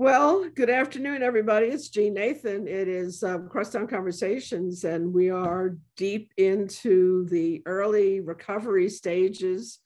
Well, good afternoon, everybody. It's Jean Nathan. It is um, Crosstown Conversations, and we are deep into the early recovery stages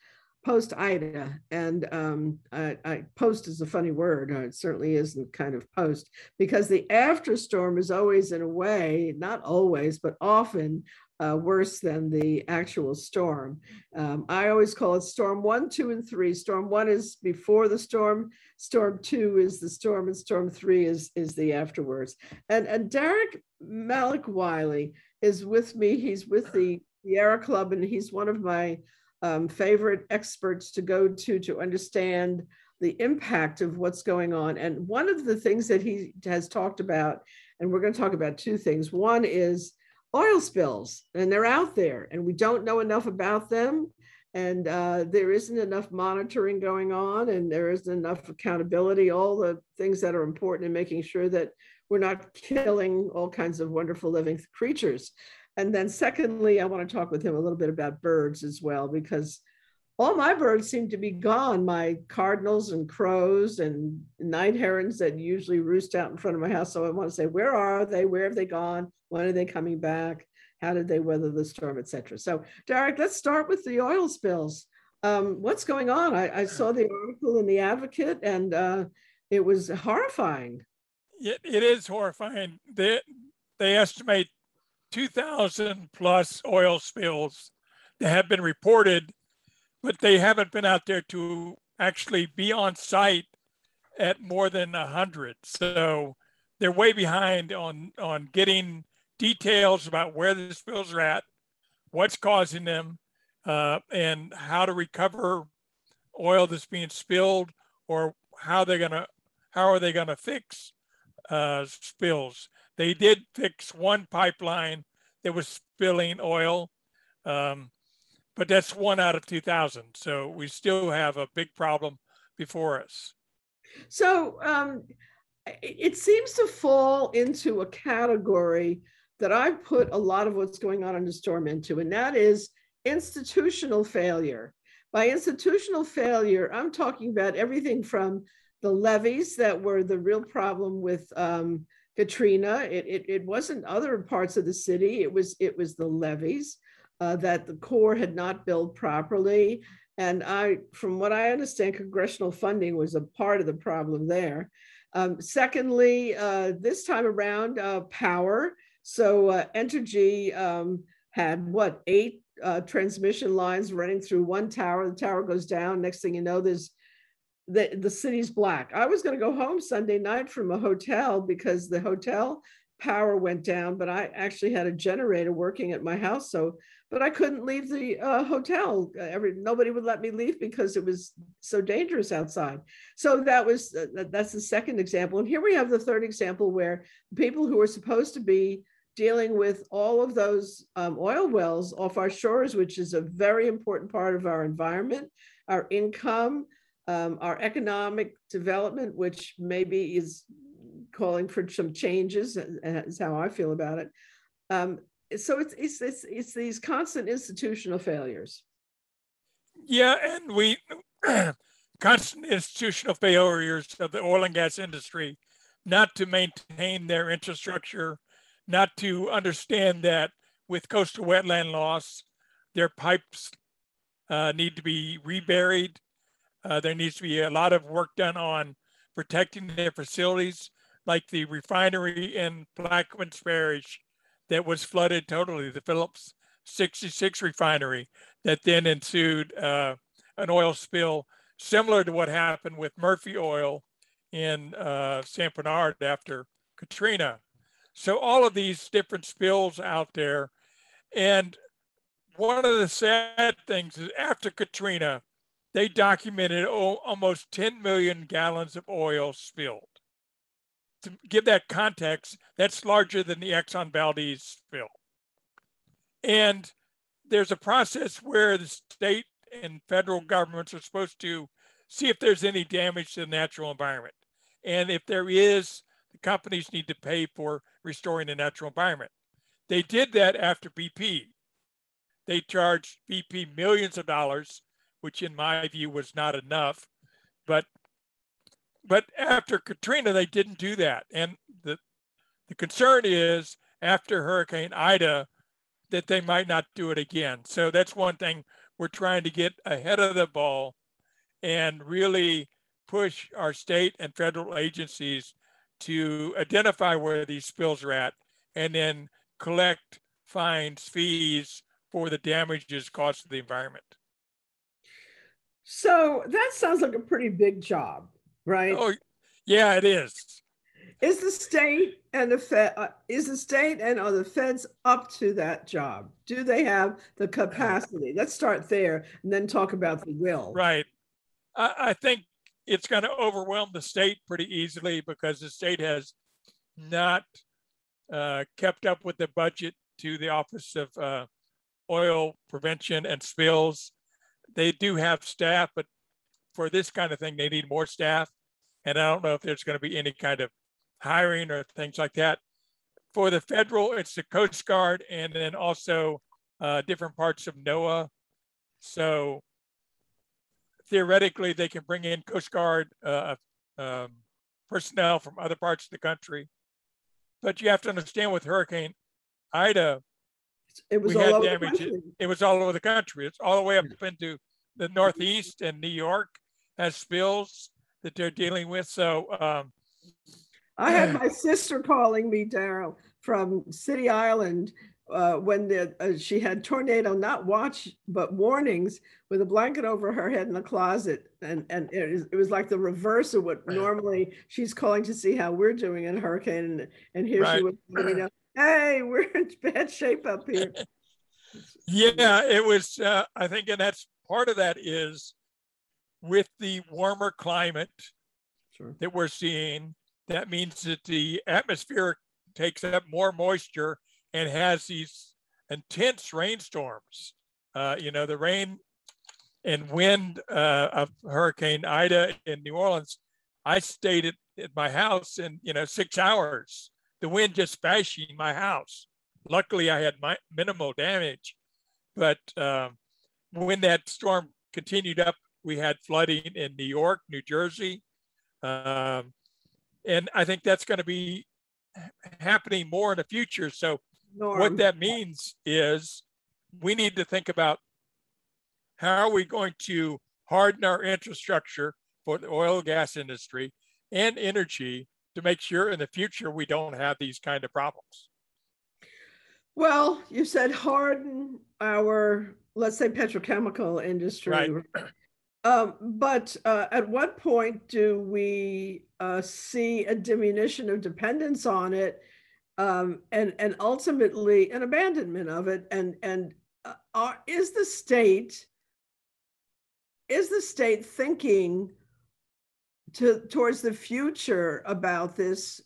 post Ida. And um, I, I, post is a funny word. It certainly isn't kind of post because the after storm is always, in a way, not always, but often uh, worse than the actual storm. Um, I always call it storm one, two, and three. Storm one is before the storm. Storm two is the storm, and storm three is is the afterwards. And and Derek Malik Wiley is with me. He's with the Sierra Club, and he's one of my um, favorite experts to go to to understand the impact of what's going on. And one of the things that he has talked about, and we're going to talk about two things. One is oil spills, and they're out there, and we don't know enough about them. And uh, there isn't enough monitoring going on, and there isn't enough accountability, all the things that are important in making sure that we're not killing all kinds of wonderful living creatures. And then, secondly, I want to talk with him a little bit about birds as well, because all my birds seem to be gone. My cardinals and crows and night herons that usually roost out in front of my house. So I want to say, where are they? Where have they gone? When are they coming back? How did they weather the storm, etc. So, Darryl, let's start with the oil spills. Um, what's going on? I, I, saw the article in the Advocate, and uh, it was horrifying. It, it is horrifying. They they estimate 2,000 plus oil spills that have been reported but they haven't been out there to actually be on site at more than a hundred. So they're way behind on on getting details about where the spills are at, what's causing them, uh, and how to recover oil that's being spilled, or how they're gonna how are they gonna fix uh, spills. They did fix one pipeline that was spilling oil. Um, but that's one out of 2000. So we still have a big problem before us. So um, it seems to fall into a category that I put a lot of what's going on in the storm into, and that is institutional failure. By institutional failure, I'm talking about everything from the levees that were the real problem with um, Katrina. It, it, it wasn't other parts of the city. It was it was the levees uh, that the Corps had not billed properly. And I, from what I understand, congressional funding was a part of the problem there. Um, secondly, uh, this time around, uh, power. So uh, Entergy um, had what, eight uh, transmission lines running through one tower. The tower goes down. Next thing you know, there's the, the city's black. I was going to go home Sunday night from a hotel because the hotel power went down, but I actually had a generator working at my house. So but I couldn't leave the uh, hotel. Every nobody would let me leave because it was so dangerous outside. So that was uh, that's the second example. And here we have the third example where people who are supposed to be dealing with all of those um, oil wells off our shores, which is a very important part of our environment, our income, um, our economic development, which maybe is calling for some changes, is how I feel about it. Um, so it's, it's it's it's these constant institutional failures. Yeah, and we constant institutional failures of the oil and gas industry, not to maintain their infrastructure, not to understand that with coastal wetland loss, their pipes uh, need to be reburied. Uh, there needs to be a lot of work done on protecting their facilities, like the refinery in Plaquemines Parish that was flooded totally, the Phillips 66 refinery, that then ensued uh, an oil spill similar to what happened with Murphy Oil in uh, Bernard after Katrina. So all of these different spills out there. And one of the sad things is after Katrina, they documented almost 10 million gallons of oil spilled to give that context, that's larger than the Exxon Valdez spill. And there's a process where the state and federal governments are supposed to see if there's any damage to the natural environment. And if there is, the companies need to pay for restoring the natural environment. They did that after BP. They charged BP millions of dollars, which in my view was not enough. But but after Katrina, they didn't do that. And the, the concern is after Hurricane Ida that they might not do it again. So that's one thing we're trying to get ahead of the ball and really push our state and federal agencies to identify where these spills are at and then collect fines, fees for the damages caused to the environment. So that sounds like a pretty big job, right? Oh, yeah, it is. Is the state and the Fed, uh, is the state and are the feds up to that job? Do they have the capacity? Let's start there and then talk about the will. Right. I, I think it's going to overwhelm the state pretty easily because the state has not uh, kept up with the budget to the Office of uh, Oil Prevention and Spills. They do have staff, but for this kind of thing, they need more staff. And I don't know if there's going to be any kind of hiring or things like that. For the federal, it's the Coast Guard and then also uh, different parts of NOAA. So theoretically, they can bring in Coast Guard uh, um, personnel from other parts of the country. But you have to understand with Hurricane Ida, it was all over damage. It, it, was all over the country. It's all the way up into the Northeast and New York has spills that they're dealing with. So um, I had my sister calling me, Darryl, from City Island uh, when the, uh, she had tornado, not watch, but warnings with a blanket over her head in the closet. And, and it, was, it was like the reverse of what normally she's calling to see how we're doing in a hurricane. And, and here right. she was, you know, hey, we're in bad shape up here. yeah, it was, uh, I think, and that's part of that is with the warmer climate sure. that we're seeing that means that the atmosphere takes up more moisture and has these intense rainstorms. Uh, you know, the rain and wind uh, of Hurricane Ida in New Orleans, I stayed at, at my house in, you know, six hours. The wind just bashing my house. Luckily, I had my minimal damage. But um, when that storm continued up, we had flooding in New York, New Jersey, um, and I think that's going to be happening more in the future. So Norm. what that means is we need to think about how are we going to harden our infrastructure for the oil and gas industry and energy to make sure in the future we don't have these kind of problems. Well, you said harden our, let's say, petrochemical industry. Right. Um, but uh, at what point do we uh, see a diminution of dependence on it, um, and and ultimately an abandonment of it? And and uh, are, is the state is the state thinking to towards the future about this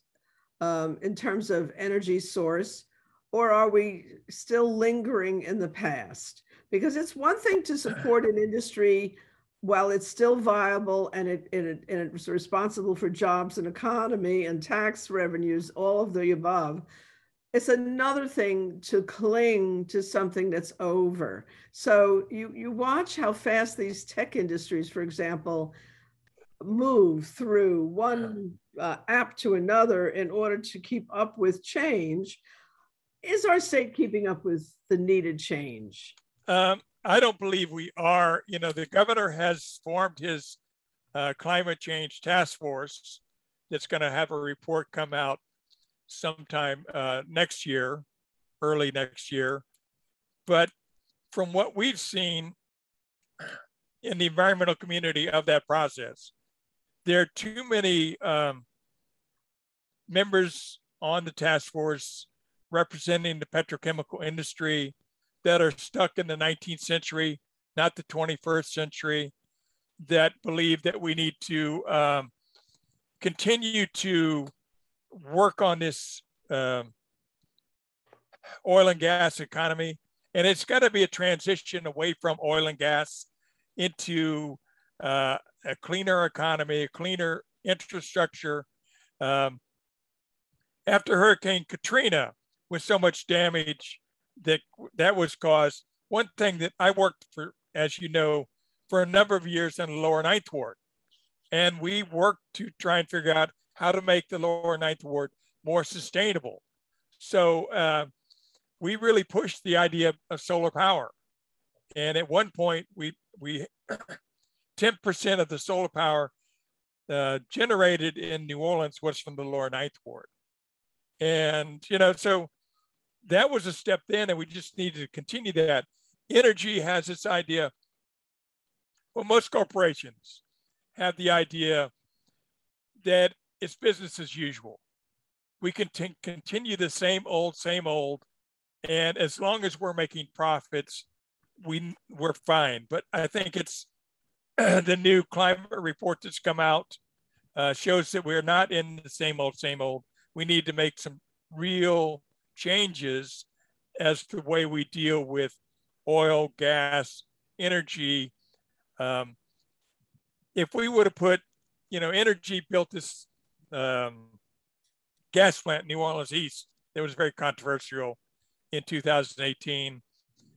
um, in terms of energy source, or are we still lingering in the past? Because it's one thing to support an industry while it's still viable and it, it, and it's responsible for jobs and economy and tax revenues, all of the above, it's another thing to cling to something that's over. So you, you watch how fast these tech industries, for example, move through one uh, app to another in order to keep up with change. Is our state keeping up with the needed change? Um, I don't believe we are. You know, the governor has formed his uh, climate change task force that's going to have a report come out sometime uh, next year, early next year. But from what we've seen in the environmental community of that process, there are too many um, members on the task force representing the petrochemical industry that are stuck in the 19th century, not the 21st century, that believe that we need to um, continue to work on this um, oil and gas economy. And it's got to be a transition away from oil and gas into uh, a cleaner economy, a cleaner infrastructure. Um, after Hurricane Katrina, with so much damage that that was caused. One thing that I worked for, as you know, for a number of years in the lower ninth ward. And we worked to try and figure out how to make the lower ninth ward more sustainable. So uh, we really pushed the idea of solar power. And at one point, we we 10% of the solar power uh, generated in New Orleans was from the lower ninth ward. And, you know, so that was a step then, and we just needed to continue that. Entergy has this idea. Well, most corporations have the idea that it's business as usual. We can t- continue the same old, same old, and as long as we're making profits, we we're fine. But I think it's the new climate report that's come out uh, shows that we're not in the same old, same old. We need to make some real changes as the way we deal with oil, gas, energy. Um, if we would have put, you know, Entergy built this um, gas plant, in New Orleans East, that was very controversial in 2018,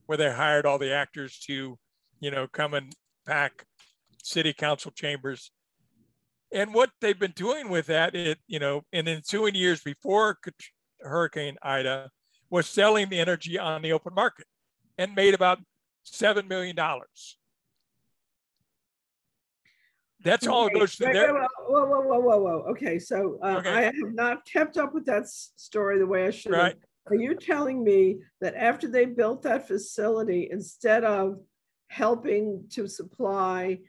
where they hired all the actors to, you know, come and pack city council chambers. And what they've been doing with that, it, you know, in ensuing years before Hurricane Ida, was selling the energy on the open market and made about $7 million. That's all it goes to wait, there. whoa, whoa, whoa, whoa, whoa, whoa. Okay, so uh, Okay. I have not kept up with that story the way I should. Right. Are you telling me that after they built that facility, instead of helping to supply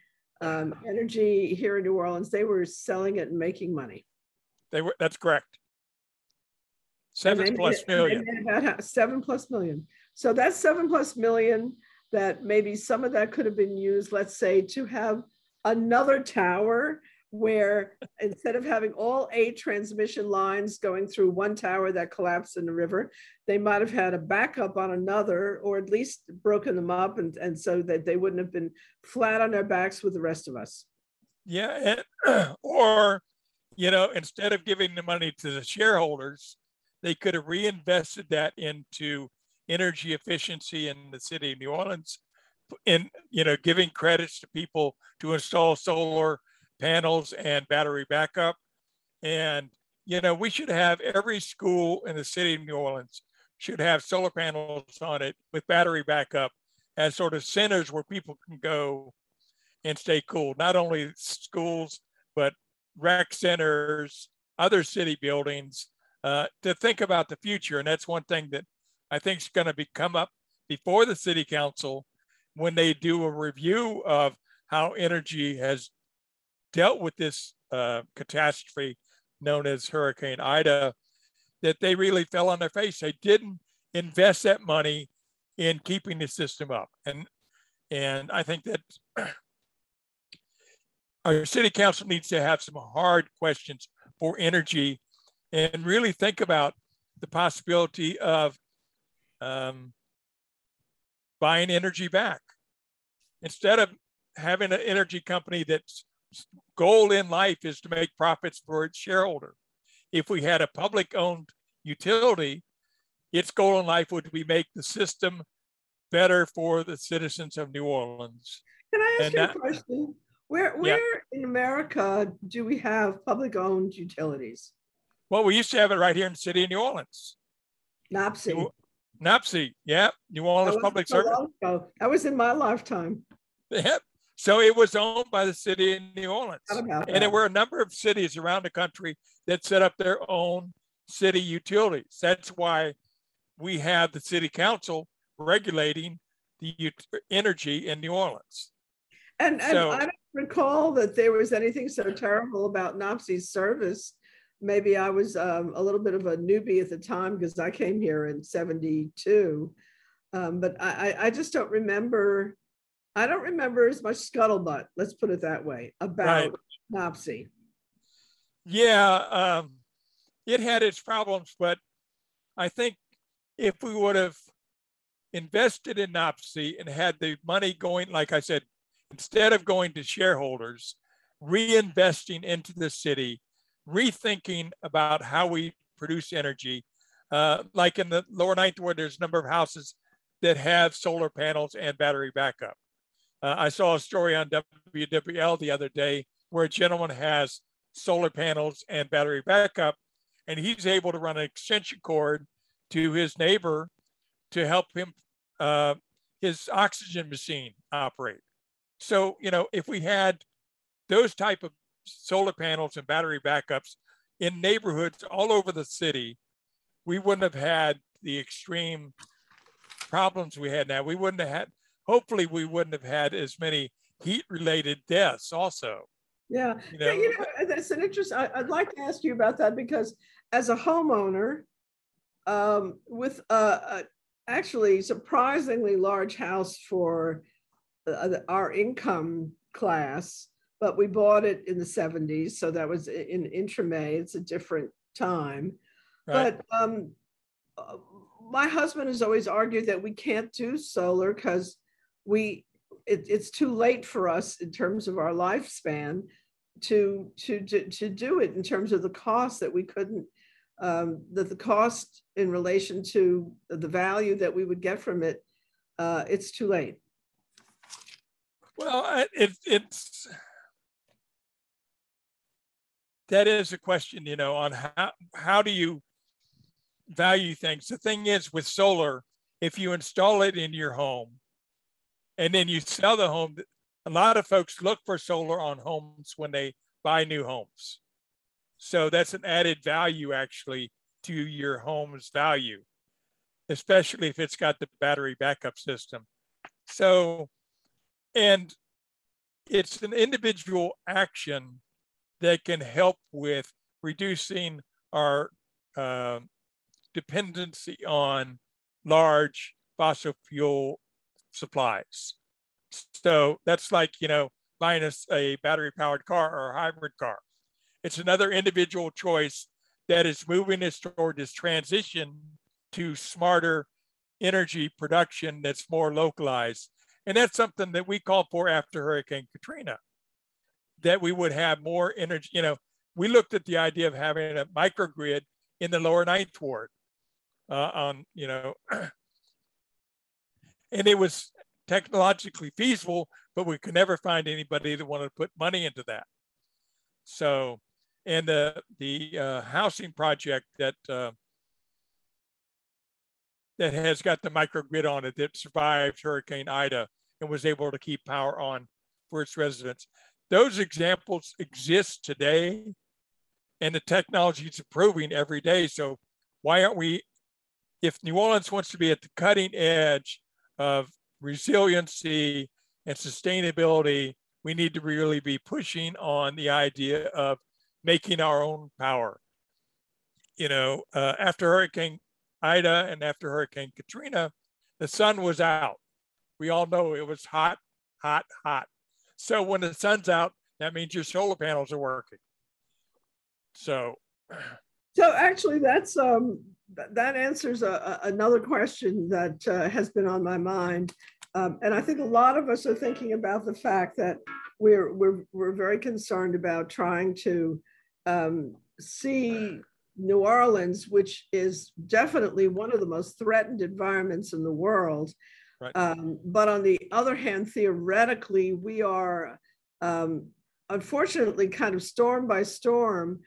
um, energy here in New Orleans, they were selling it and making money? They were, that's correct. Seven made plus million. about Seven plus million. So that's seven plus million that maybe some of that could have been used, let's say, to have another tower where instead of having all eight transmission lines going through one tower that collapsed in the river, they might have had a backup on another, or at least broken them up and, and so that they wouldn't have been flat on their backs with the rest of us. Yeah, or, you know, instead of giving the money to the shareholders, they could have reinvested that into energy efficiency in the city of New Orleans, in you know, giving credits to people to install solar panels and battery backup. And you know, we should have every school in the city of New Orleans should have solar panels on it with battery backup as sort of centers where people can go and stay cool. Not only schools, but rec centers, other city buildings, uh, to think about the future. And that's one thing that I think is going to be come up before the city council when they do a review of how Entergy has dealt with this uh, catastrophe known as Hurricane Ida, that they really fell on their face. They didn't invest that money in keeping the system up. And and I think that our city council needs to have some hard questions for Entergy and really think about the possibility of um, buying Entergy back instead of having an energy company that's goal in life is to make profits for its shareholder. If we had a public owned utility, its goal in life would be make the system better for the citizens of New Orleans. Can I ask And you that- a question? Where, Yeah. where in America do we have public owned utilities? Well, we used to have it right here in the city of New Orleans. NOPSI. New- yeah, New Orleans Public so Service. That was in my lifetime. Yep. So it was owned by the city of New Orleans. And there were a number of cities around the country that set up their own city utilities. That's why we have the city council regulating the energy in New Orleans. And, and so- I don't recall that there was anything so terrible about NOPSI's service. Maybe I was um, a little bit of a newbie at the time because I came here in 72. Um, but I, I, I just don't remember, I don't remember as much scuttlebutt, let's put it that way, about NOPSI. Yeah, um, it had its problems, but I think if we would have invested in NOPSI and had the money going, like I said, instead of going to shareholders, reinvesting into the city, rethinking about how we produce energy. Uh, like in the lower ninth ward, there's a number of houses that have solar panels and battery backup. Uh, I saw a story on WWL the other day where a gentleman has solar panels and battery backup, and he's able to run an extension cord to his neighbor to help him uh, his oxygen machine operate. So you know, if we had those type of solar panels and battery backups in neighborhoods all over the city, we wouldn't have had the extreme problems we had now. We wouldn't have had, hopefully, we wouldn't have had as many heat related deaths also. Yeah. You know, yeah, you know that's an interest. I, would like to ask you about that because as a homeowner um, with a, a, actually surprisingly large house for uh, our income class, but we bought it in the 70s. So that was in Intramay. It's a different time. Right. But um, my husband has always argued that we can't do solar because we it, it's too late for us in terms of our lifespan to, to to to do it in terms of the cost that we couldn't um, that the cost in relation to the value that we would get from it uh, it's too late well it, it's that is a question you know on how how do you value things. The thing is with solar, if you install it in your home and then you sell the home, a lot of folks look for solar on homes when they buy new homes. So that's an added value actually to your home's value, especially if it's got the battery backup system. So, and it's an individual action that can help with reducing our uh, dependency on large fossil fuel supplies. So that's like, you know, buying a, a battery powered car or a hybrid car. It's another individual choice that is moving us toward this transition to smarter energy production that's more localized. And that's something that we called for after Hurricane Katrina, that we would have more energy. You know, we looked at the idea of having a microgrid in the lower ninth ward uh, on, you know, and it was technologically feasible, but we could never find anybody that wanted to put money into that. So, and the the uh, housing project that uh, that has got the microgrid on it that survived Hurricane Ida and was able to keep power on for its residents. Those examples exist today, and the technology is improving every day. So, why aren't we if New Orleans wants to be at the cutting edge of resiliency and sustainability, we need to really be pushing on the idea of making our own power. You know, uh, after Hurricane Ida and after Hurricane Katrina, the sun was out. We all know it was hot, hot, hot. So when the sun's out, that means your solar panels are working. So, so actually, that's um, that answers a, a, another question that uh, has been on my mind. Um, and I think a lot of us are thinking about the fact that we're, we're, we're very concerned about trying to um, see New Orleans, which is definitely one of the most threatened environments in the world. Right. Um, but on the other hand, theoretically, we are um, unfortunately kind of storm by storm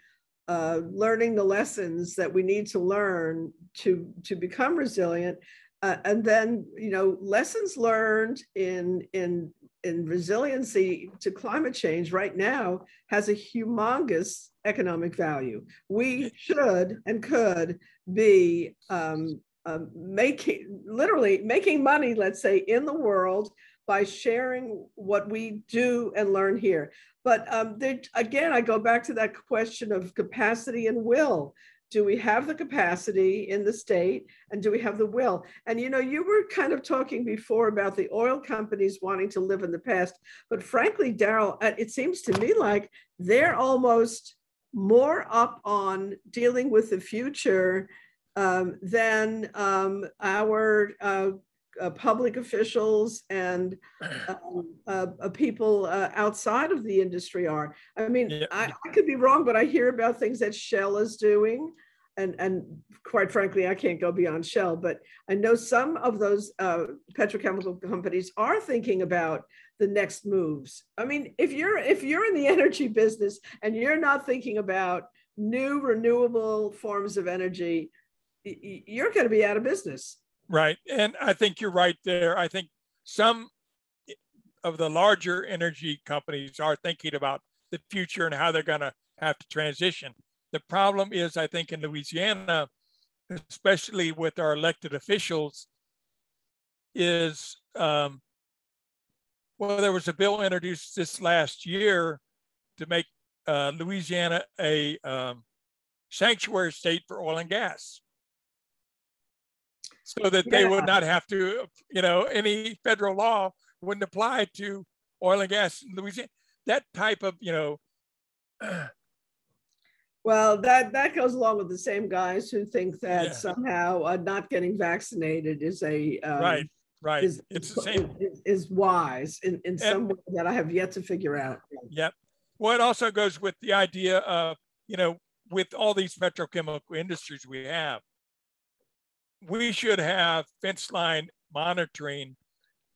uh, learning the lessons that we need to learn to to become resilient uh, and then you know lessons learned in in in resiliency to climate change right now has a humongous economic value we should and could be um, um, making literally making money let's say in the world by sharing what we do and learn here but um, there, again, I go back to that question of capacity and will. Do we have the capacity in the state and do we have the will? And you know, you were kind of talking before about the oil companies wanting to live in the past, but frankly, Darryl, uh, it seems to me like they're almost more up on dealing with the future um, than um, our uh, uh, public officials and um, uh, uh, people uh, outside of the industry are. I mean, yeah. I, I, could be wrong, but I hear about things that Shell is doing. And, and quite frankly, I can't go beyond Shell, but I know some of those uh, petrochemical companies are thinking about the the next moves. I mean, if you're if you're in the energy business and you're not thinking about new renewable forms of energy, you're going to be out of business. Right. And I think you're right there. I think some of the larger energy companies are thinking about the future and how they're going to have to transition. The problem is, I think, in Louisiana, especially with our elected officials, is um, well, there was a bill introduced this last year to make uh, Louisiana a um, sanctuary state for oil and gas so that they would not have to, you know, any federal law wouldn't apply to oil and gas in Louisiana. That type of, you know. well, that that goes along with the same guys who think that yeah. somehow uh, not getting vaccinated is a um, right, right. Is, it's the same. Is, is wise in in and, some way that I have yet to figure out. Yep. Well, it also goes with the idea of you know with all these petrochemical industries we have, we should have fence line monitoring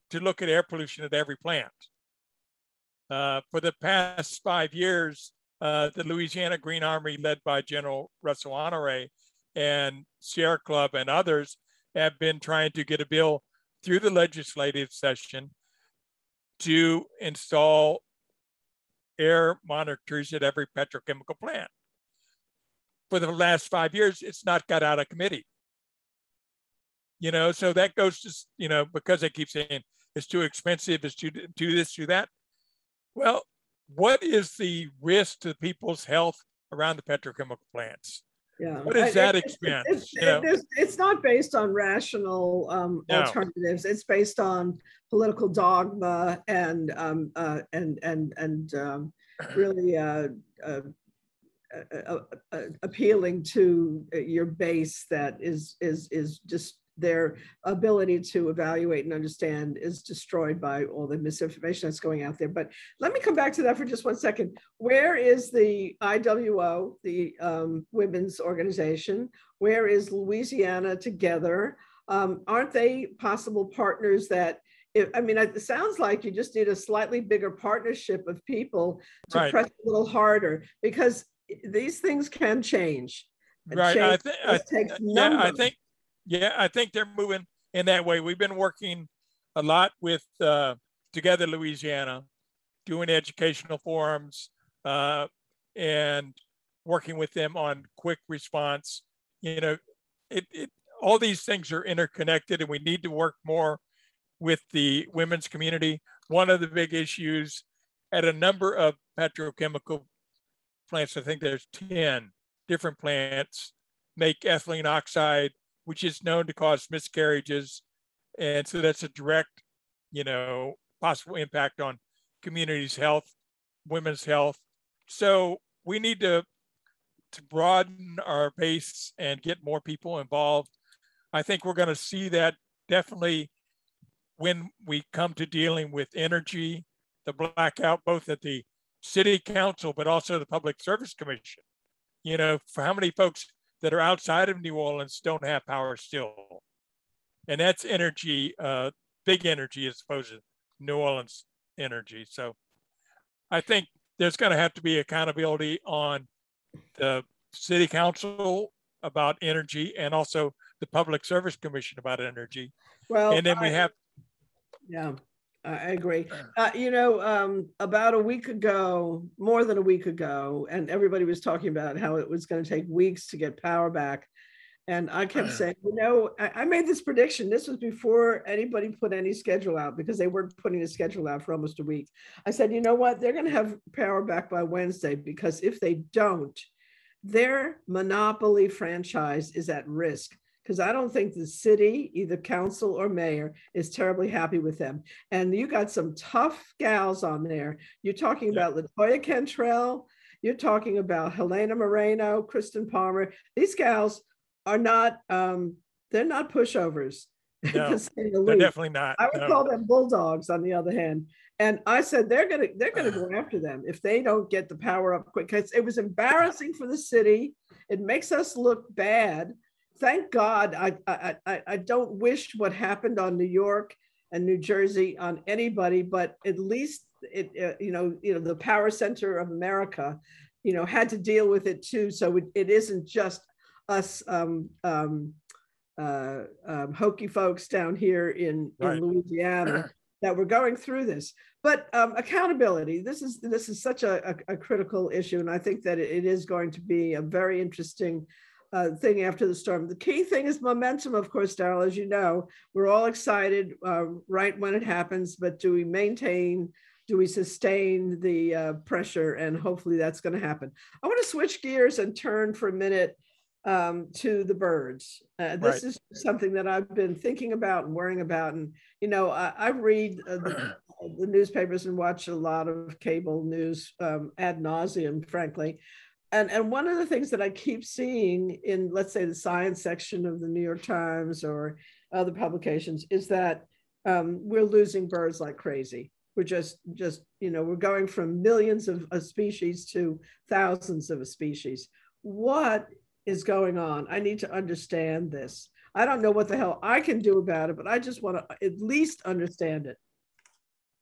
to look at air pollution at every plant. Uh, for the past five years, uh, the Louisiana Green Army, led by General Russell Honore and Sierra Club and others, have been trying to get a bill through the legislative session to install air monitors at every petrochemical plant. For the last five years, it's not got out of committee you know so that goes to you know because they keep saying it's too expensive it's too do this do that well what is the risk to people's health around the petrochemical plants yeah what is that expense it's, know? it's, not based on rational um, no. alternatives it's based on political dogma and um, uh, and and and um, really uh, uh, uh, uh, appealing to your base that is is is just their ability to evaluate and understand is destroyed by all the misinformation that's going out there. But let me come back to that for just one second. Where is the IWO, the um, women's organization? Where is Louisiana together? Um, aren't they possible partners that if, I mean, it sounds like you just need a slightly bigger partnership of people to right. press a little harder because these things can change. Right. Change I, th- I, th- yeah, I think yeah, I think they're moving in that way. We've been working a lot with uh, Together Louisiana, doing educational forums uh, and working with them on quick response. You know, it, it all these things are interconnected, and we need to work more with the women's community. One of the big issues at a number of petrochemical plants, I think there's 10 different plants, make ethylene oxide which is known to cause miscarriages. And so that's a direct, you know, possible impact on communities' health, women's health. So we need to, to broaden our base and get more people involved. I think we're going to see that definitely when we come to dealing with Entergy, the blackout, both at the city council, but also the Public Service Commission. You know, for how many folks that are outside of New Orleans don't have power still. And that's Entergy, uh, big Entergy as opposed to New Orleans Entergy. So I think there's going to have to be accountability on the city council about Entergy and also the public service commission about Entergy. Well, and then I, we have. Yeah. I agree. Uh, you know, um, about a week ago, more than a week ago, and everybody was talking about how it was going to take weeks to get power back. And I kept saying, you know, I, I, made this prediction. This was before anybody put any schedule out because they weren't putting a schedule out for almost a week. I said, you know what? They're going to have power back by Wednesday because if they don't, their monopoly franchise is at risk because I don't think the city, either council or mayor, is terribly happy with them. And you got some tough gals on there. You're talking yeah. about Latoya Cantrell. You're talking about Helena Moreno, Kristin Palmer. These gals are not, um, they're not pushovers. No, they're definitely not. I would no. call them bulldogs on the other hand. And I said they're gonna they're gonna go after them if they don't get the power up quick. Because it was embarrassing for the city. It makes us look bad thank God I, I, I, don't wish what happened on New York and New Jersey on anybody, but at least it, uh, you know, you know, the power center of America, you know, had to deal with it too. So it, it isn't just us um, um, uh, um, hokey folks down here in, right. in Louisiana that we're going through this. But um, accountability, this is this is such a, a, a, critical issue, and I think that it is going to be a very interesting uh, thing after the storm. The key thing is momentum, of course, Darryl, as you know, we're all excited uh, right when it happens, but do we maintain, do we sustain the uh, pressure? And hopefully that's going to happen. I want to switch gears and turn for a minute um, to the birds. Uh, this right. is something that I've been thinking about and worrying about. And, you know, I, I read uh, the, the, newspapers and watch a lot of cable news um, ad nauseum, frankly. And, and one of the things that I keep seeing in, let's say, the science section of the New York Times or other publications is that um, we're losing birds like crazy. We're just, just you know, we're going from millions of, of species to thousands of a species. What is going on. I need to understand this. I don't know what the hell I can do about it, but I just want to at least understand it.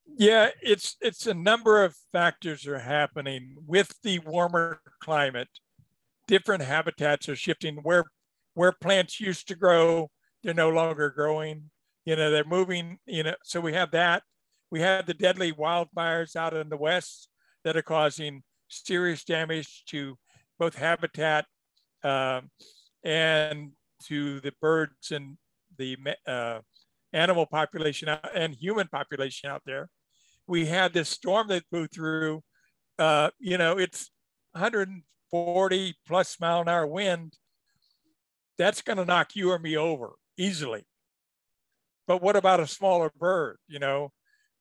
Yeah, it's it's a number of factors are happening with the warmer climate. Different habitats are shifting where where plants used to grow, they're no longer growing. You know, they're moving, you know, so we have that. We have the deadly wildfires out in the west that are causing serious damage to both habitat um, and to the birds and the uh, animal population and human population out there. We had this storm that blew through. Uh, you know, it's 140 plus mile an hour wind. That's going to knock you or me over easily. But what about a smaller bird? You know,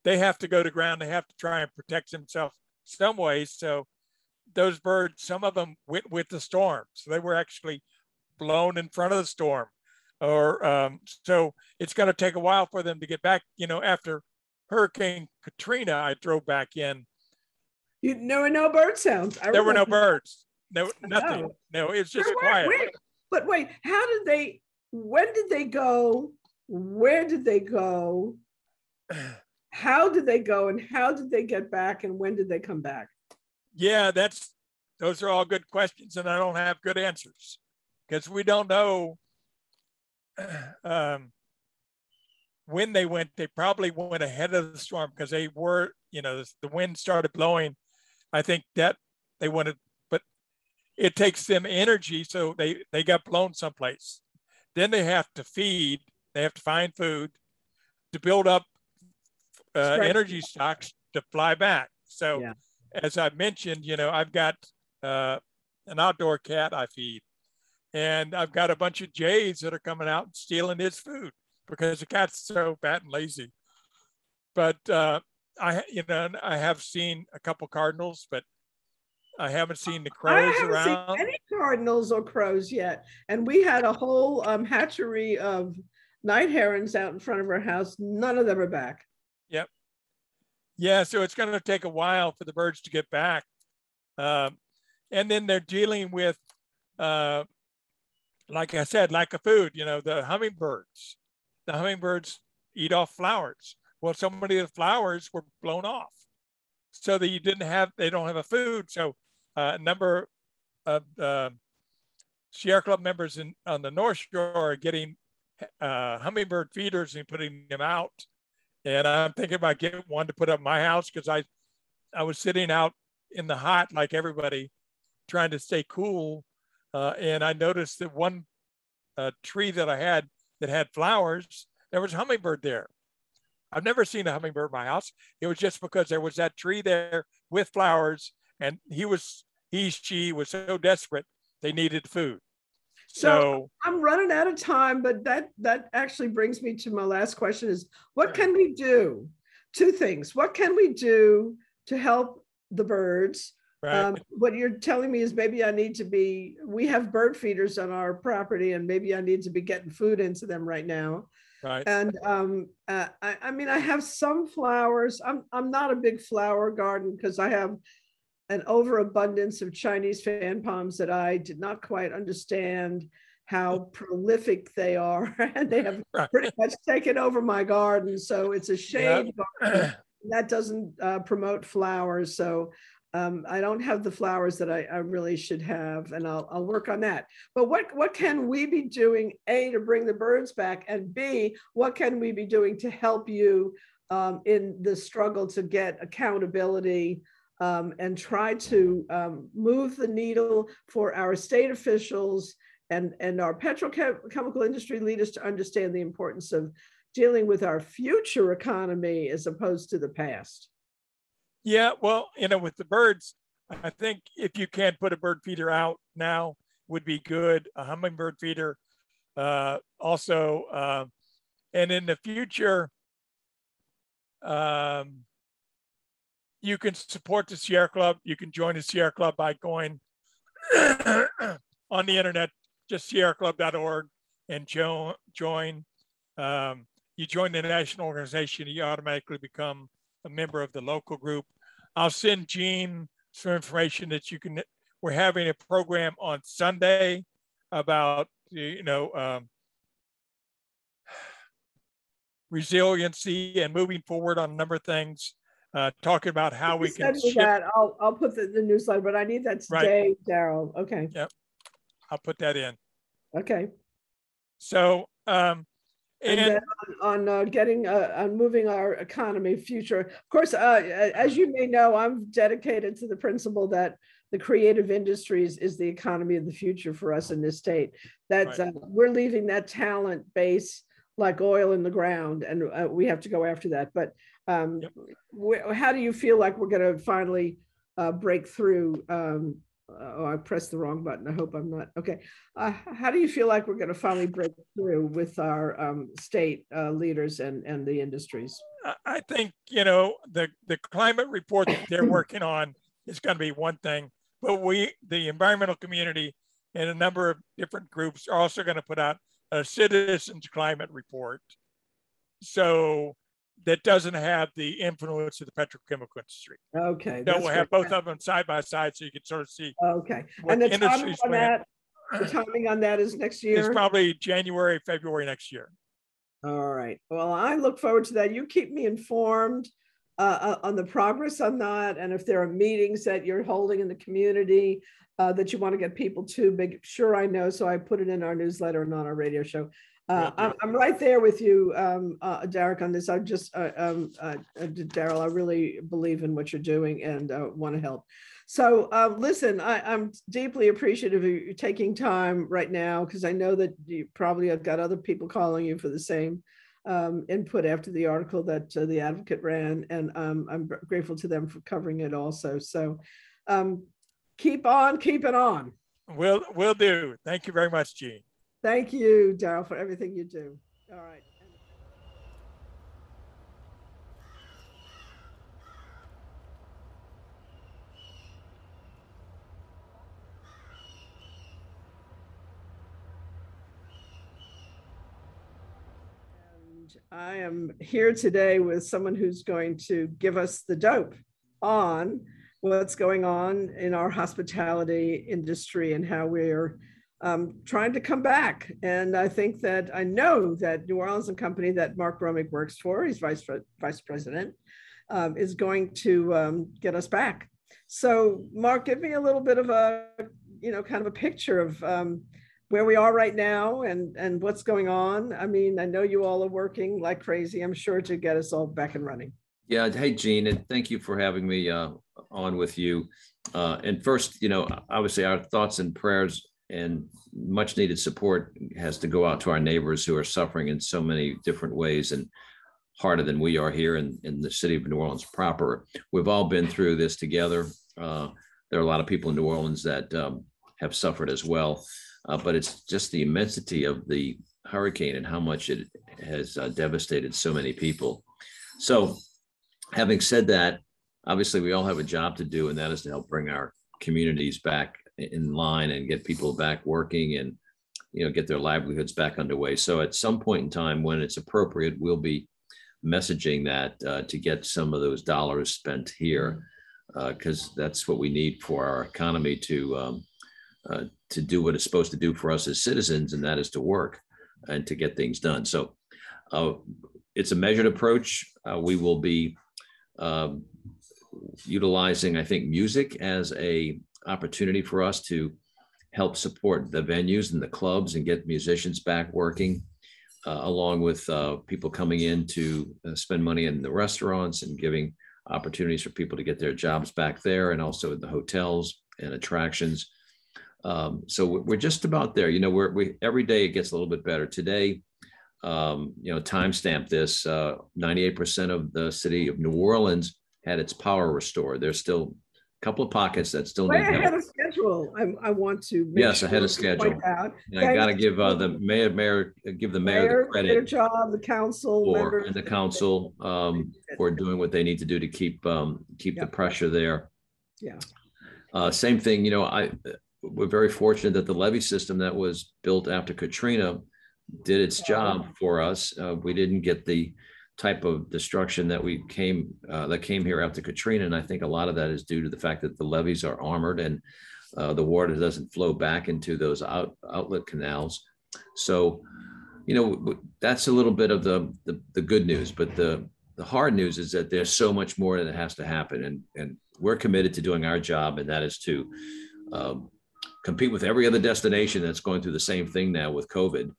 they have to go to ground. They have to try and protect themselves some ways. So those birds, some of them went with the storm. So they were actually blown in front of the storm. Or um, so it's going to take a while for them to get back. You know, after Hurricane Katrina, I drove back in. You, there were no bird sounds. I there were no birds. No, nothing. No, no it's just were, quiet. Wait, but wait, how did they? When did they go? Where did they go? How did they go? And how did they get back? And when did they come back? yeah, that's those are all good questions, and I don't have good answers because we don't know um, when they went. They probably went ahead of the storm because they were, you know, the, wind started blowing. I think that they wanted, but it takes them energy, so they they got blown someplace. Then they have to feed. They have to find food to build up uh, energy stocks to fly back. So. Yeah as I mentioned, you know, I've got uh, an outdoor cat I feed, and I've got a bunch of jays that are coming out and stealing his food because the cat's so fat and lazy. But uh, I, you know, I have seen a couple cardinals, but I haven't seen the crows I haven't around. Seen any cardinals or crows yet, and we had a whole um, hatchery of night herons out in front of our house. None of them are back. Yep. Yeah, so it's going to take a while for the birds to get back. Um, and then they're dealing with, uh, like I said, lack of food. You know, the hummingbirds. The hummingbirds eat off flowers. Well, so many of the flowers were blown off, so that you didn't have. They don't have a food. So uh, a number of uh, Sierra Club members in on the North Shore are getting uh, hummingbird feeders and putting them out and I'm thinking about getting one to put up my house because I, I was sitting out in the hot like everybody, trying to stay cool, uh, and I noticed that one uh, tree that I had that had flowers, there was a hummingbird there. I've never seen a hummingbird in my house. It was just because there was that tree there with flowers, and he was he she was so desperate they needed food. So, so, I'm running out of time, but that that actually brings me to my last question: is what can we do? Two things. What can we do to help the birds? Right. Um, what you're telling me is maybe I need to be. We have bird feeders on our property, and maybe I need to be getting food into them right now. Right. And um, uh, I, I mean, I have some flowers. I'm I'm not a big flower garden because I have an overabundance of Chinese fan palms that I did not quite understand. how prolific they are, and they have right. pretty much taken over my garden. So it's a shade yep. that doesn't uh, promote flowers. So um, I don't have the flowers that I, I, really should have, and I'll, I'll work on that. But what, what can we be doing, A, to bring the birds back, and B, what can we be doing to help you um, in the struggle to get accountability um, and try to um, move the needle for our state officials and, and our petrochemical industry leaders to understand the importance of dealing with our future economy as opposed to the past? Yeah, well, you know, with the birds, I think if you can put a bird feeder out now would be good. A hummingbird feeder, uh, also, uh, and in the future, um, you can support the Sierra Club. You can join the Sierra Club by going on the internet, just sierraclub.org, and jo- join. Um, you join the national organization, you automatically become a member of the local group. I'll send Jeanne some information that you can. We're having a program on Sunday about you know um, resiliency and moving forward on a number of things. Uh, talking about how we can. Send me that. I'll I'll put the, the newsletter, but I need that today, right. Darryl. Okay. Yep. I'll put that in. Okay. So um, and, and on, on uh, getting uh, on moving our economy future. Of course, uh, as you may know, I'm dedicated to the principle that the creative industries is the economy of the future for us in this state. That right. Uh, we're leaving that talent base like oil in the ground, and uh, we have to go after that. But um, yep. how do you feel like we're going to finally uh, break through um, oh, I pressed the wrong button. I hope I'm not. Okay. Uh, how do you feel like we're going to finally break through with our um, state uh, leaders and, and the industries? I think, you know, the, the climate report that they're working on is going to be one thing, but we, the environmental community and a number of different groups are also going to put out a citizens climate report. So that doesn't have the influence of the petrochemical industry. Okay. No, we'll have both of them side by side so you can sort of see. Okay. And the timing on that, the timing on that is next year? It's probably January, February next year. All right. Well, I look forward to that. You keep me informed uh, uh, on the progress on that. And if there are meetings that you're holding in the community uh, that you want to get people to, make sure I know. So I put it in our newsletter and on our radio show. Uh, I'm, I'm right there with you, um, uh, Derek, on this. I just, uh, um, uh, uh, Darryl, I really believe in what you're doing and uh, want to help. So uh, listen, I, am deeply appreciative of you taking time right now because I know that you probably have got other people calling you for the same um, input after the article that uh, the advocate ran, and um, I'm grateful to them for covering it also. So um, keep on, keep it on. Will will do. Thank you very much, Jeanne. Thank you, Darryl, for everything you do. All right. And I am here today with someone who's going to give us the dope on what's going on in our hospitality industry and how we're um, trying to come back. And I think that I know that New Orleans and Company that Mark Romig works for, he's vice, vice president, um, is going to um, get us back. So Mark, give me a little bit of a, you know, kind of a picture of um, where we are right now and, and what's going on. I mean, I know you all are working like crazy, I'm sure, to get us all back and running. Yeah. Hey, Jeanne, and thank you for having me uh, on with you. Uh, and first, you know, obviously our thoughts and prayers and much needed support has to go out to our neighbors who are suffering in so many different ways and harder than we are here in, in the city of New Orleans proper. We've all been through this together. Uh, there are a lot of people in New Orleans that um, have suffered as well, uh, but it's just the immensity of the hurricane and how much it has uh, devastated so many people. So, having said that, obviously we all have a job to do, and that is to help bring our communities back in line and get people back working and you know get their livelihoods back underway. So at some point in time, when it's appropriate, we'll be messaging that uh, to get some of those dollars spent here because uh, that's what we need for our economy to um, uh, to do what it's supposed to do for us as citizens, and that is to work and to get things done. So uh, it's a measured approach. Uh, we will be um, utilizing, I think, music as a opportunity for us to help support the venues and the clubs and get musicians back working, uh, along with uh, people coming in to uh, spend money in the restaurants and giving opportunities for people to get their jobs back there and also in the hotels and attractions. Um, so we're just about there. You know, we're, we every day it gets a little bit better. Today, um, you know, timestamp this. Uh, 98% of the city of New Orleans had its power restored. There's still couple of pockets that still Way need help. ahead of schedule. I, I want to. make Yes, ahead of sure to point schedule. out. And I got to give uh, the mayor, mayor, give the mayor Mayor the credit job, the council for, members. and the council um, for doing what they need to do to keep, um, keep the pressure there. Yeah, Uh, same thing, you know, I, we're very fortunate that the levee system that was built after Katrina did its job for us. Uh, we didn't get the type of destruction that we came, uh, that came here after Katrina. And I think a lot of that is due to the fact that the levees are armored and uh, the water doesn't flow back into those out, outlet canals. So, you know, that's a little bit of the, the, the good news, but the, the hard news is that there's so much more that has to happen. And, and we're committed to doing our job, and that is to um, compete with every other destination that's going through the same thing now with COVID.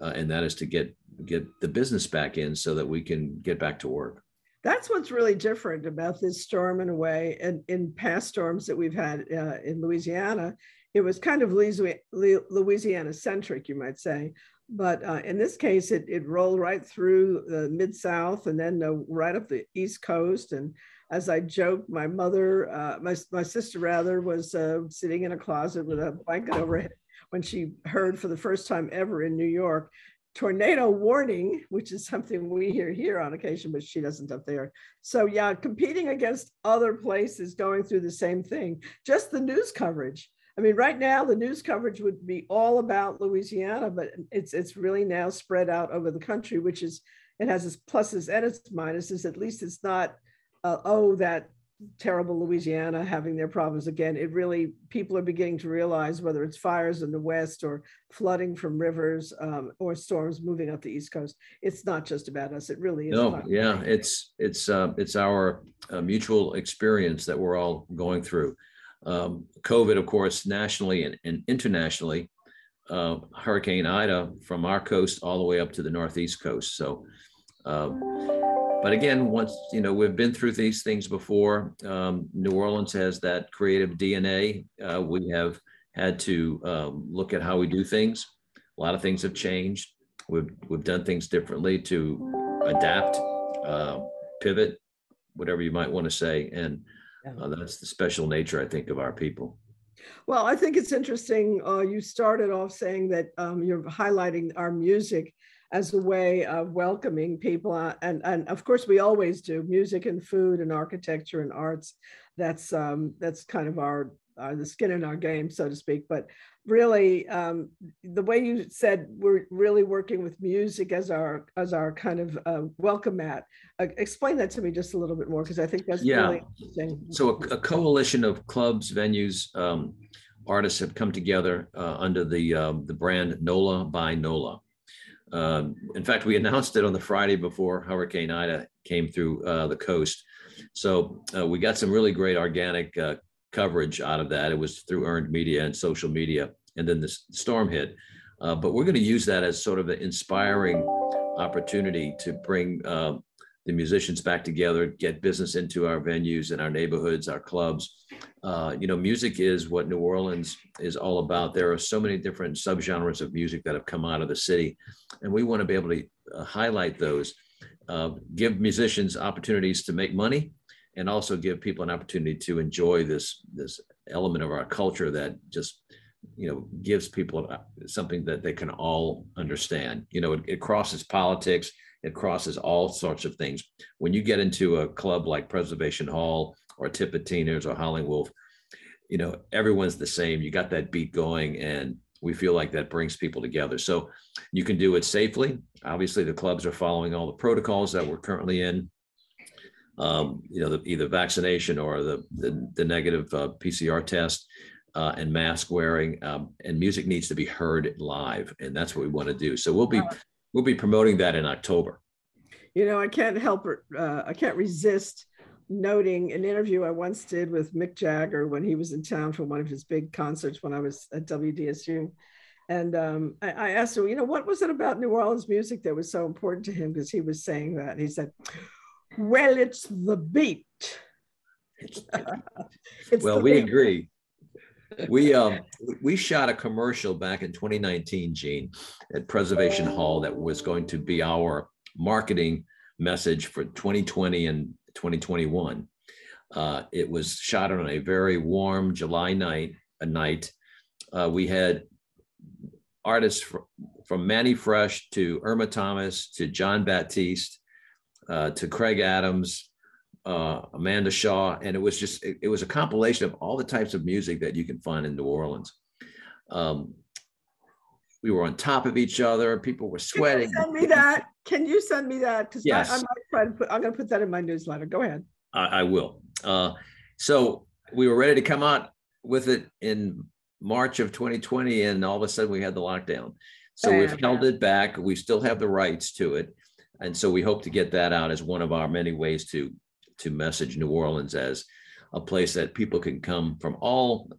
Uh, and that is to get get the business back in so that we can get back to work. that's what's really different about this storm in a way. And in past storms that we've had uh, in Louisiana, it was kind of Louisiana centric, you might say. But uh, in this case, it, it rolled right through the mid South and then uh, right up the East Coast. And as I joked, my mother, uh, my, my sister rather, was uh, sitting in a closet with a blanket over head when she heard for the first time ever in New York tornado warning, which is something we hear here on occasion, but she doesn't up there. So yeah, competing against other places going through the same thing, just the news coverage. I mean, right now the news coverage would be all about Louisiana, but it's it's really now spread out over the country, which is it has its pluses and its minuses. At least it's not uh, oh that terrible Louisiana having their problems again. It really, people are beginning to realize whether it's fires in the West or flooding from rivers um, or storms moving up the East Coast, it's not just about us. It really is. No, yeah, it's it's uh, it's our uh, mutual experience that we're all going through. Um, COVID, of course, nationally and, and internationally, uh, Hurricane Ida from our coast all the way up to the northeast coast. So, uh, but again, once you know we've been through these things before. Um, New Orleans has that creative DNA. Uh, we have had to um, look at how we do things. A lot of things have changed. We've we've done things differently to adapt, uh, pivot, whatever you might want to say, and uh, that's the special nature, I think, of our people. Well, I think it's interesting. Uh, you started off saying that um, you're highlighting our music as a way of welcoming people. Uh, and, and of course, we always do music and food and architecture and arts. That's, um, that's kind of our, uh, the skin in our game, so to speak. But really, um, the way you said we're really working with music as our as our kind of uh, welcome mat. Uh, explain that to me just a little bit more because I think that's Yeah. really interesting. So a, a coalition of clubs, venues, um, artists have come together uh, under the um, the brand NOLA by NOLA. Um, in fact, we announced it on the Friday before Hurricane Ida came through uh, the coast. So uh, we got some really great organic uh, coverage out of that. It was through earned media and social media, and then the storm hit. Uh, but we're going to use that as sort of an inspiring opportunity to bring uh, the musicians back together, get business into our venues and our neighborhoods, our clubs. Uh, you know, music is what New Orleans is all about. There are so many different subgenres of music that have come out of the city, and we want to be able to uh, highlight those, uh, give musicians opportunities to make money, and also give people an opportunity to enjoy this this element of our culture that just you know gives people something that they can all understand. You know, it, it crosses politics it crosses all sorts of things. When you get into a club like Preservation Hall or Tipitina's or Howling Wolf, you know, everyone's the same. You got that beat going, and we feel like that brings people together. So you can do it safely. Obviously, the clubs are following all the protocols that we're currently in. Um, you know, the, either vaccination or the the, the negative uh, PCR test. uh, and mask wearing, um, and music needs to be heard live, and that's what we want to do. So we'll be we'll be promoting that in October. You know, I can't help uh, I can't resist noting an interview I once did with Mick Jagger when he was in town for one of his big concerts when I was at WDSU. And um, I, I, asked him, you know, what was it about New Orleans music that was so important to him? Because he was saying that. And he said, well, it's the beat. it's well, the we beat. agree. We um we shot a commercial back in 2019, Jeanne, at Preservation Hall that was going to be our marketing message for 2020 and 2021. Uh, it was shot on a very warm July night. A night, uh, we had artists from, from Mannie Fresh to Irma Thomas to Jon Batiste uh, to Craig Adams, uh, Amanda Shaw, and it was just it, it, was a compilation of all the types of music that you can find in New Orleans. Um, we were on top of each other. People were sweating. Can you send me that. Can you send me that? Because yes. I, I, might try to put. I'm going to put that in my newsletter. Go ahead. I, I will. Uh, so we were ready to come out with it in March of 2020, and all of a sudden we had the lockdown. So oh, we've held it back. We still have the rights to it, and so we hope to get that out as one of our many ways to to message New Orleans as a place that people can come from all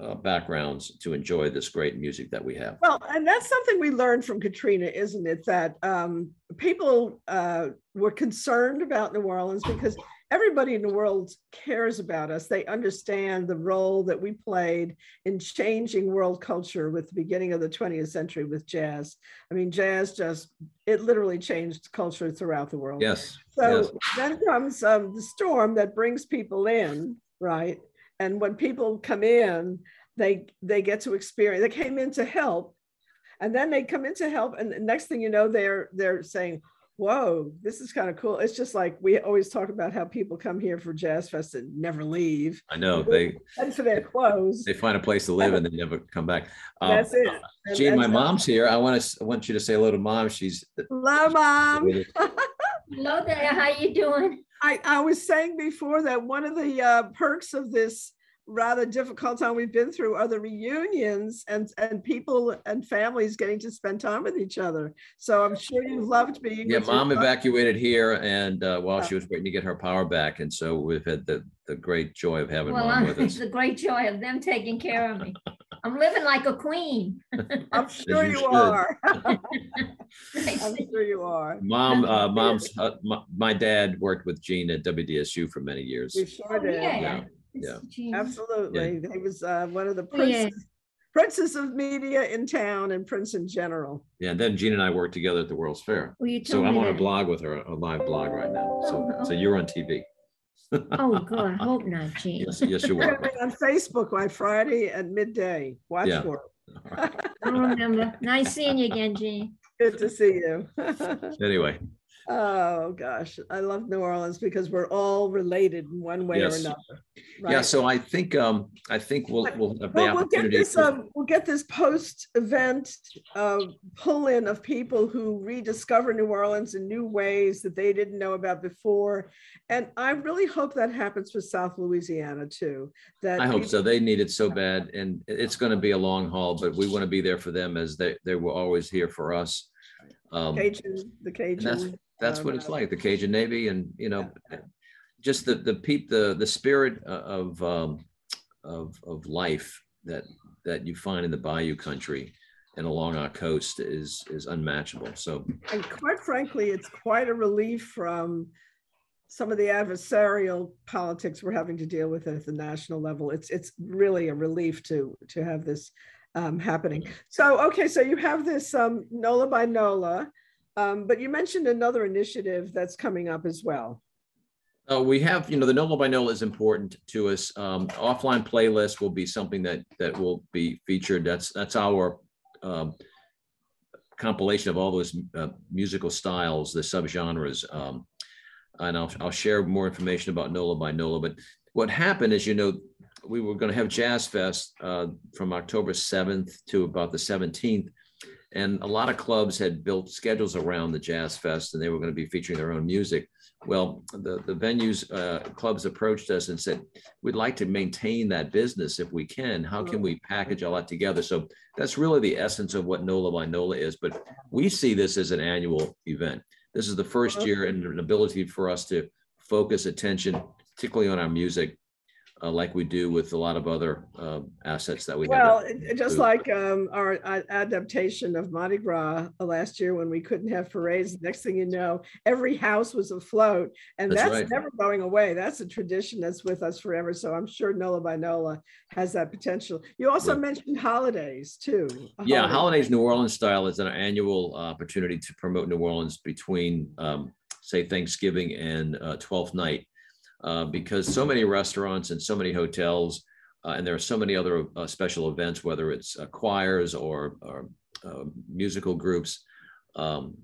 uh, backgrounds to enjoy this great music that we have. Well, and that's something we learned from Katrina, isn't it? That um, people uh, were concerned about New Orleans because everybody in the world cares about us. They understand the role that we played in changing world culture with the beginning of the 20th century with jazz. I mean, jazz just, it literally changed culture throughout the world. Yes. So yes. then comes um, the storm that brings people in, right? And when people come in, they they get to experience, they came in to help. And then they come in to help. And the next thing you know, they're they're saying, whoa, this is kind of cool. It's just like we always talk about how people come here for Jazz Fest and never leave. I know they and for their clothes. They find a place to live and they never come back. Um, that's it. And, Jeanne, my mom's here. I want to I want you to say hello to mom. She's hello, mom. hello there. How you doing? I, I was saying before that one of the uh, perks of this rather difficult time we've been through are the reunions and and people and families getting to spend time with each other. So I'm sure you loved being. Yeah, mom evacuated here, and uh, while she was waiting to get her power back, and so we've had the the great joy of having well, mom with us. It's the great joy of them taking care of me. I'm living like a queen. I'm sure you, you are. I'm sure you are. Mom, uh, mom's uh, my, my, dad worked with Jeanne at WDSU for many years. You sure did. Oh, yeah. yeah yeah. Absolutely. Yeah. he was uh, one of the princes, yeah. princes of media in town and prince in general. Yeah and then Jeanne and i worked together at the world's fair. Well, so i'm on that. a blog with her a live blog right now. So oh, so you're on tv oh god i hope not Jeanne. yes, yes you are. On facebook by friday at midday. Watch yeah. for it. I remember nice seeing you again Jeanne. good to see you. Anyway Oh gosh, I love New Orleans because we're all related in one way yes. or another. Right? Yeah, so I think um, I think we'll we'll have the well, we'll get this um, we'll get this post event uh, pull in of people who rediscover New Orleans in new ways that they didn't know about before, and I really hope that happens for South Louisiana too. That I hope so. They need it so bad, and it's going to be a long haul, but we want to be there for them as they they were always here for us. Um, Cajun, the Cajun that's what it's like the Cajun Navy, and you know, just the the peep the the spirit of um, of of life that that you find in the Bayou country and along our coast is is unmatchable. So, and quite frankly, it's quite a relief from some of the adversarial politics we're having to deal with at the national level. It's it's really a relief to to have this um, happening. So, okay, so you have this um, NOLA by NOLA. Um, but you mentioned another initiative that's coming up as well. Uh, we have, you know, the NOLA by NOLA is important to us. Um, offline playlist will be something that that will be featured. That's that's our um, compilation of all those uh, musical styles, the subgenres. Um, and I'll, I'll share more information about NOLA by NOLA. But what happened is, you know, we were going to have Jazz Fest uh, from October 7th to about the 17th And a lot of clubs had built schedules around the Jazz Fest and they were going to be featuring their own music. Well, the, the venues, uh, clubs approached us and said, we'd like to maintain that business if we can. How can we package all that together? So that's really the essence of what NOLA by NOLA is. But we see this as an annual event. This is the first year and an ability for us to focus attention, particularly on our music, uh, like we do with a lot of other uh, assets that we Well, have. it- it- just like um, our a- adaptation of Mardi Gras uh, last year when we couldn't have parades, next thing you know, every house was afloat. And That's that's right. never going away. That's a tradition that's with us forever. So I'm sure NOLA by NOLA has that potential. You also Right. mentioned holidays too. a Yeah, holiday- Holidays New Orleans style is an annual uh, opportunity to promote New Orleans between, um, say, Thanksgiving and uh, Twelfth Night, uh, because so many restaurants and so many hotels, uh, and there are so many other uh, special events, whether it's uh, choirs or, or uh, musical groups, um,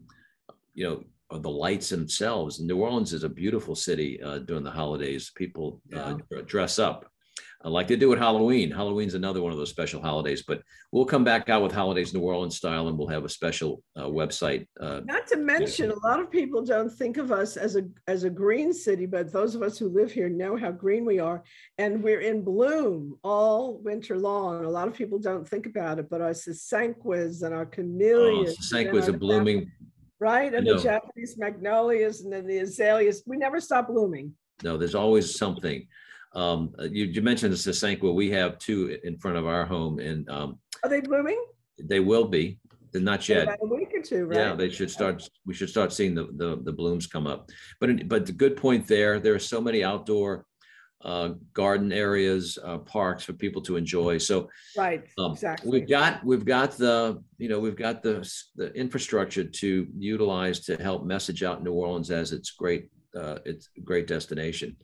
you know, or the lights themselves. New Orleans is a beautiful city uh, during the holidays. People uh, dress up like they do at Halloween. Halloween's another one of those special holidays, but we'll come back out with holidays New Orleans style and we'll have a special uh, website. Uh, Not to mention, a lot of people don't think of us as a as a green city, but those of us who live here know how green we are, and we're in bloom all winter long. A lot of people don't think about it, but our sasanquas and our oh, camellias, and Sanquas our are blooming. right, and the. Japanese magnolias, and then the azaleas. We never stop blooming. No, there's always something. Um, uh, you, you mentioned the Sasanqua. We have two in front of our home and um, Are they blooming? they will be. They're not In yet. about a week or two, right? Yeah, they should start, we should start seeing the, the, the blooms come up. But, but the good point there, there are so many outdoor uh, garden areas, uh, parks for people to enjoy. So right, um, exactly. we've got, we've got the, you know, we've got the, the infrastructure to utilize to help message out New Orleans as its great, uh, its a great destination.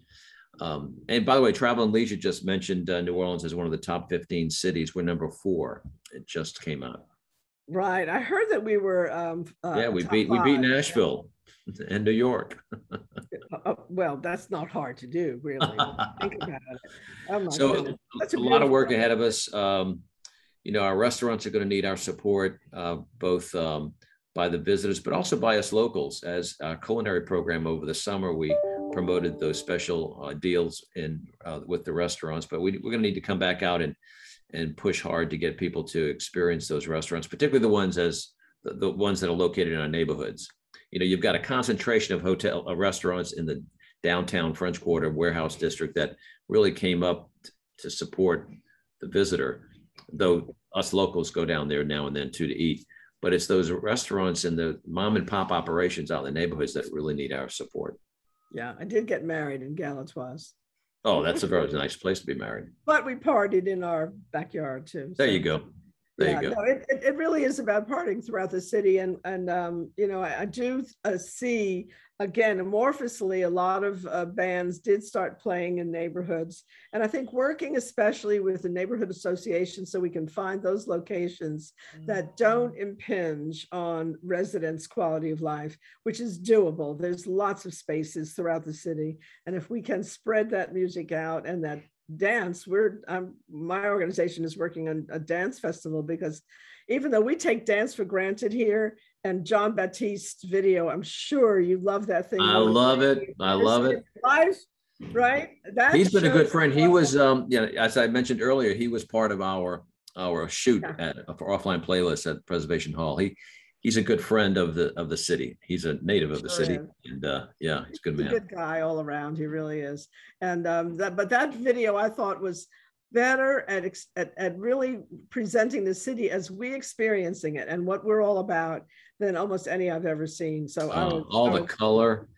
Um, and by the way, Travel and Leisure just mentioned uh, New Orleans as one of the top 15 cities. We're number four. It just came out. Right. I heard that we were. Um, uh, Yeah, we beat, we beat five. Nashville and New York. Uh, well, that's not hard to do, really. Think about it. Oh So goodness. That's a a lot of work ahead of us. Um, you know, our restaurants are going to need our support, uh, both um, by the visitors, but also by us locals. As our culinary program over the summer, we promoted those special uh, deals in uh, with the restaurants. But we, we're going to need to come back out and and push hard to get people to experience those restaurants, particularly the ones as the, the ones that are located in our neighborhoods. You know, you've got a concentration of hotel uh, restaurants in the downtown French Quarter warehouse district that really came up t- to support the visitor. Though us locals go down there now and then too to eat, but it's those restaurants and the mom and pop operations out in the neighborhoods that really need our support. Yeah, I did get married in Galatoire's, Oh, that's a very nice place to be married. but we partied in our backyard too. There so- you go. There yeah, you go. no, it, it, it really is about partying throughout the city. And, and um, you know, I, I do uh, see, again, amorphously, a lot of uh, bands did start playing in neighborhoods. And I think working especially with the neighborhood association so we can find those locations that don't impinge on residents' quality of life, which is doable. There's lots of spaces throughout the city. And if we can spread that music out and that dance, we're, um, my organization is working on a dance festival because even though we take dance for granted here and Jon Batiste's video, I'm sure you love that thing. I love it. I love it. Live, right? That He's been a good friend. He was, um, yeah, as I mentioned earlier, he was part of our, our shoot Yeah. at, for offline playlist at Preservation Hall. He, he's a good friend of the, of the city. He's a native of the Sure city is. and, uh, yeah, he's a good He's a man. good guy all around. He really is. And um, that, but that video I thought was better at, ex- at at really presenting the city as we experiencing it and what we're all about than almost any I've ever seen. So Uh, was- all I the color,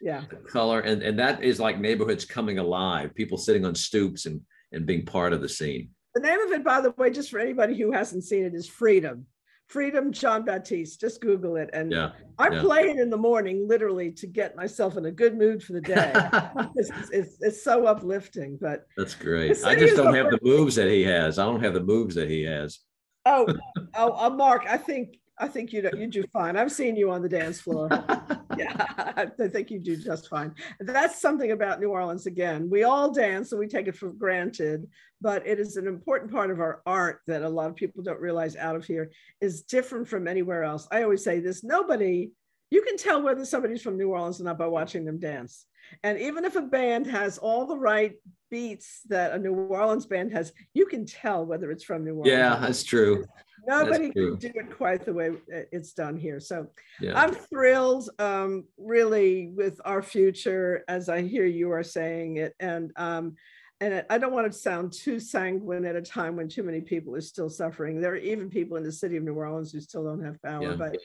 yeah, the color, and, and that is like neighborhoods coming alive, people sitting on stoops and, and being part of the scene. the name of it, by the way, just for anybody who hasn't seen it, is Freedom. Freedom Jon Batiste. Just Google it, and Yeah. I yeah. play it in the morning, literally, to get myself in a good mood for the day. it's, it's, it's so uplifting. But That's great. I just don't have the moves that he has. I don't have the moves that he has. Oh, oh, uh, Mark, I think I think you do, you do fine. I've seen you on the dance floor. yeah, I think you do just fine. That's something about New Orleans again. We all dance and we take it for granted, but it is an important part of our art that a lot of people don't realize out of here is different from anywhere else. I always say this nobody, you can tell whether somebody's from New Orleans or not by watching them dance. And even if a band has all the right beats that a New Orleans band has, you can tell whether it's from New Orleans. Yeah, that's true. Nobody can do it quite the way it's done here. So yeah. I'm thrilled, um, really, with our future, as I hear you are saying it. And um, and I don't want to sound too sanguine at a time when too many people are still suffering. There are even people in the city of New Orleans who still don't have power. Yeah. But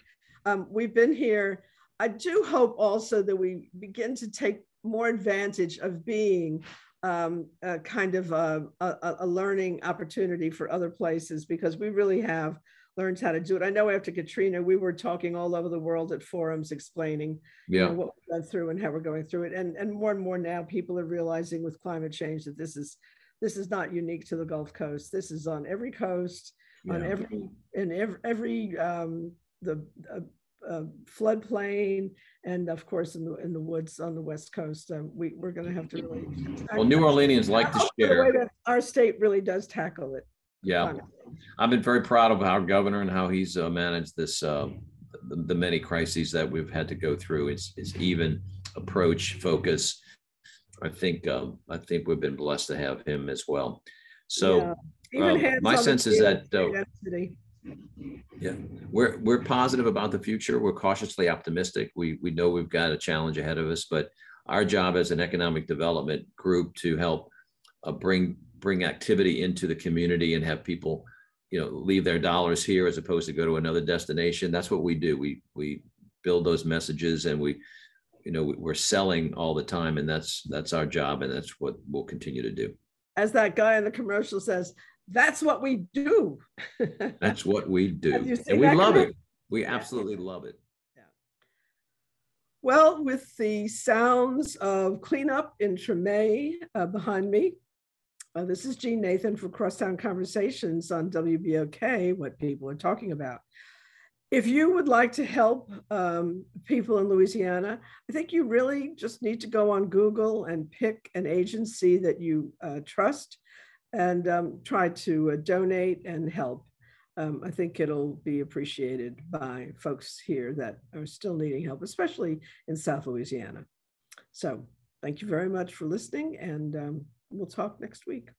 um, we've been here. I do hope also that we begin to take more advantage of being um, a kind of a, a, a, learning opportunity for other places because we really have learned how to do it. I know after Katrina, we were talking all over the world at forums explaining yeah. you know, what we went through and how we're going through it. And, and more and more now people are realizing with climate change that this is this is not unique to the Gulf Coast. This is on every coast, yeah. on every in every, every um, the uh, uh, floodplain, and of course in the in the woods on the west coast. Um, we we're going to have to really. Well, New Orleanians like to share. our state really does tackle it. Yeah, I've been very proud of our governor and how he's uh, managed this. Uh, the, the, many crises that we've had to go through. It's it's even approach, focus. I think um, I think we've been blessed to have him as well. So yeah. um, my sense is that uh, yeah, we're we're positive about the future. We're cautiously optimistic. We we know we've got a challenge ahead of us, but our job as an economic development group to help uh, bring bring activity into the community and have people, you know, leave their dollars here as opposed to go to another destination. That's what we do. We we build those messages and we, you know, we're selling all the time, and that's that's our job, and that's what we'll continue to do. As that guy in the commercial says, that's what we do. that's what we do. And we love it. We absolutely love it. Yeah. Well, with the sounds of cleanup in Treme uh, behind me, uh, this is Jeanne Nathan for Crosstown Conversations on WBOK, what people are talking about. If you would like to help um, people in Louisiana, I think you really just need to go on Google and pick an agency that you uh, trust and um, try to uh, donate and help. Um, I think it'll be appreciated by folks here that are still needing help, especially in South Louisiana. So thank you very much for listening and um, we'll talk next week.